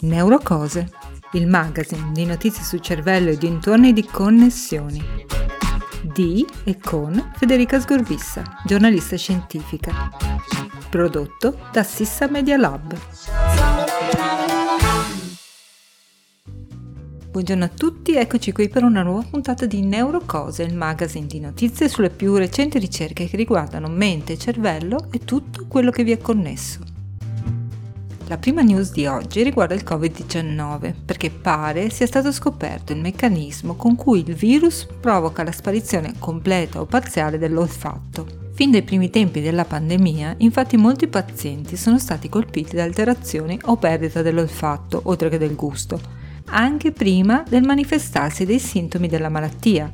Neurocose, il magazine di notizie sul cervello e dintorni di connessioni. Di e con Federica Sgorbissa, giornalista scientifica. Prodotto da Sissa Media Lab. Buongiorno a tutti, eccoci qui per una nuova puntata di Neurocose, il magazine di notizie sulle più recenti ricerche che riguardano mente, cervello e tutto quello che vi è connesso. La prima news di oggi riguarda il Covid-19, perché pare sia stato scoperto il meccanismo con cui il virus provoca la sparizione completa o parziale dell'olfatto. Fin dai primi tempi della pandemia, infatti molti pazienti sono stati colpiti da alterazioni o perdita dell'olfatto, oltre che del gusto, anche prima del manifestarsi dei sintomi della malattia,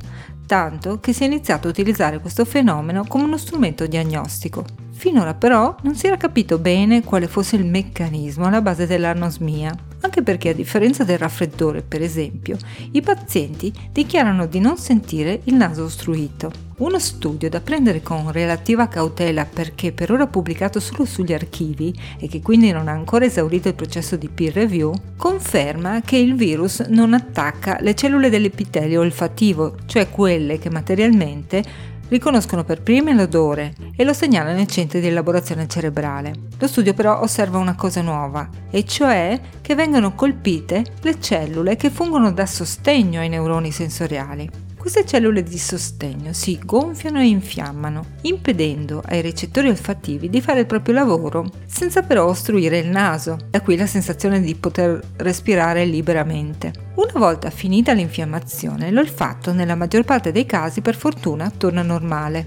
tanto che si è iniziato a utilizzare questo fenomeno come uno strumento diagnostico. Finora però non si era capito bene quale fosse il meccanismo alla base dell'anosmia, anche perché a differenza del raffreddore, per esempio, i pazienti dichiarano di non sentire il naso ostruito. Uno studio da prendere con relativa cautela perché per ora pubblicato solo sugli archivi e che quindi non ha ancora esaurito il processo di peer review, conferma che il virus non attacca le cellule dell'epitelio olfattivo, cioè quelle che materialmente riconoscono per prime l'odore e lo segnalano nei centri di elaborazione cerebrale. Lo studio però osserva una cosa nuova, e cioè che vengono colpite le cellule che fungono da sostegno ai neuroni sensoriali. Queste cellule di sostegno si gonfiano e infiammano, impedendo ai recettori olfattivi di fare il proprio lavoro, senza però ostruire il naso, da qui la sensazione di poter respirare liberamente. Una volta finita l'infiammazione, l'olfatto nella maggior parte dei casi per fortuna torna normale.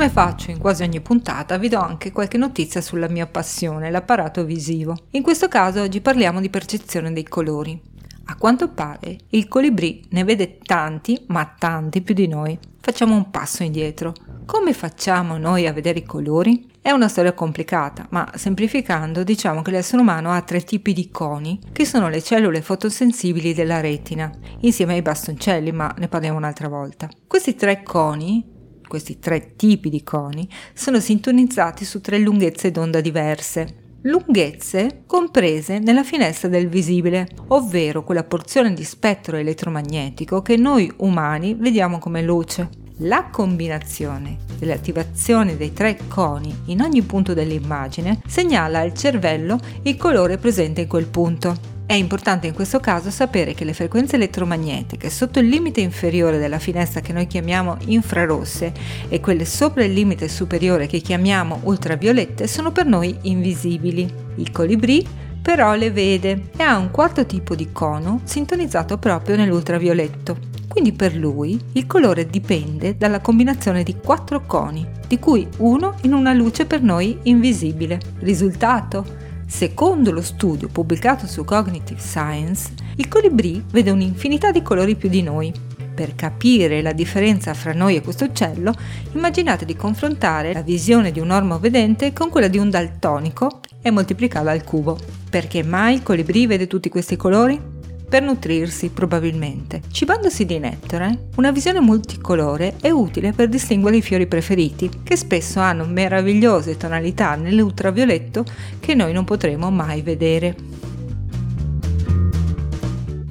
Come faccio in quasi ogni puntata, vi do anche qualche notizia sulla mia passione, l'apparato visivo. In questo caso oggi parliamo di percezione dei colori. A quanto pare il colibrì ne vede tanti, ma tanti più di noi. Facciamo un passo indietro. Come facciamo noi a vedere i colori? È una storia complicata, ma semplificando diciamo che l'essere umano ha tre tipi di coni, che sono le cellule fotosensibili della retina, insieme ai bastoncelli, ma ne parliamo un'altra volta. Questi tre coni questi tre tipi di coni, sono sintonizzati su tre lunghezze d'onda diverse. Lunghezze comprese nella finestra del visibile, ovvero quella porzione di spettro elettromagnetico che noi umani vediamo come luce. La combinazione delle attivazioni dei tre coni in ogni punto dell'immagine segnala al cervello il colore presente in quel punto. È importante in questo caso sapere che le frequenze elettromagnetiche sotto il limite inferiore della finestra che noi chiamiamo infrarosse e quelle sopra il limite superiore che chiamiamo ultraviolette sono per noi invisibili. Il colibrì però le vede e ha un quarto tipo di cono sintonizzato proprio nell'ultravioletto. Quindi per lui il colore dipende dalla combinazione di quattro coni, di cui uno in una luce per noi invisibile. Risultato? Secondo lo studio pubblicato su Cognitive Science, il colibrì vede un'infinità di colori più di noi. Per capire la differenza fra noi e questo uccello, immaginate di confrontare la visione di un ormo vedente con quella di un daltonico e moltiplicarla al cubo. Perché mai il colibrì vede tutti questi colori? Per nutrirsi probabilmente. Cibandosi di nettare, una visione multicolore è utile per distinguere i fiori preferiti, che spesso hanno meravigliose tonalità nell'ultravioletto che noi non potremo mai vedere.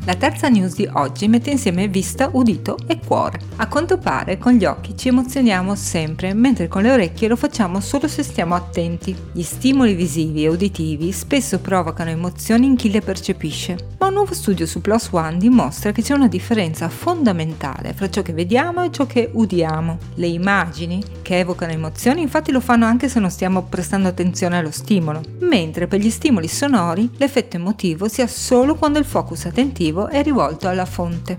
La terza news di oggi mette insieme vista, udito e cuore. A quanto pare con gli occhi ci emozioniamo sempre, mentre con le orecchie lo facciamo solo se stiamo attenti. Gli stimoli visivi e uditivi spesso provocano emozioni in chi le percepisce, ma un nuovo studio su Plus One dimostra che c'è una differenza fondamentale fra ciò che vediamo e ciò che udiamo. Le immagini che evocano emozioni infatti lo fanno anche se non stiamo prestando attenzione allo stimolo, mentre per gli stimoli sonori l'effetto emotivo si ha solo quando il focus attentivo obiettivo è rivolto alla fonte.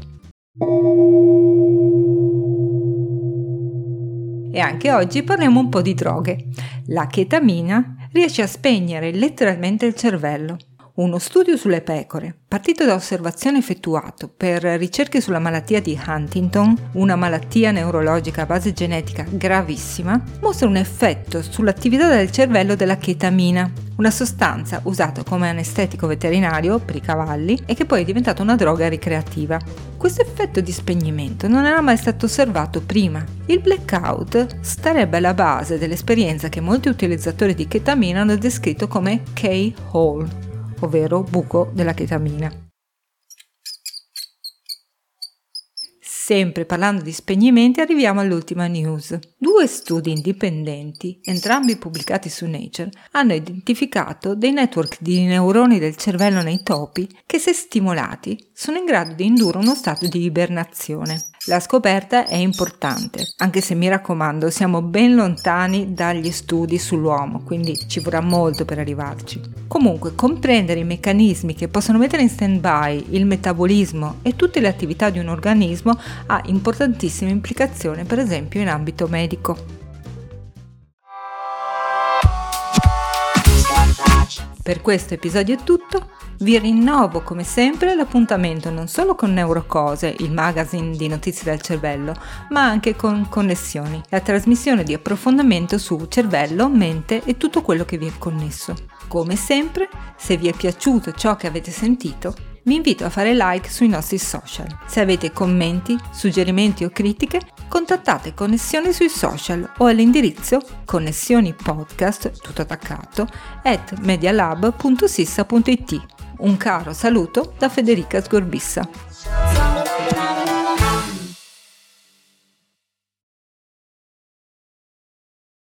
E anche oggi parliamo un po' di droghe. La chetamina riesce a spegnere letteralmente il cervello. Uno studio sulle pecore, partito da osservazioni effettuate per ricerche sulla malattia di Huntington, una malattia neurologica a base genetica gravissima, mostra un effetto sull'attività del cervello della chetamina, una sostanza usata come anestetico veterinario per i cavalli e che poi è diventata una droga ricreativa. Questo effetto di spegnimento non era mai stato osservato prima. Il blackout starebbe alla base dell'esperienza che molti utilizzatori di chetamina hanno descritto come K-hole, ovvero buco della chetamina. Sempre parlando di spegnimenti arriviamo all'ultima news. Due studi indipendenti, entrambi pubblicati su Nature, hanno identificato dei network di neuroni del cervello nei topi che se stimolati sono in grado di indurre uno stato di ibernazione. La scoperta è importante, anche se mi raccomando siamo ben lontani dagli studi sull'uomo, quindi ci vorrà molto per arrivarci. Comunque, comprendere i meccanismi che possono mettere in stand-by il metabolismo e tutte le attività di un organismo ha importantissime implicazioni, per esempio in ambito medico. Per questo episodio è tutto, vi rinnovo come sempre l'appuntamento non solo con Neurocose, il magazine di notizie dal cervello, ma anche con Connessioni, la trasmissione di approfondimento su cervello, mente e tutto quello che vi è connesso. Come sempre, se vi è piaciuto ciò che avete sentito, vi invito a fare like sui nostri social. Se avete commenti, suggerimenti o critiche, contattate Connessioni sui social o all'indirizzo connessionipodcast, tutto attaccato, at medialab.sissa.it. Un caro saluto da Federica Sgorbissa.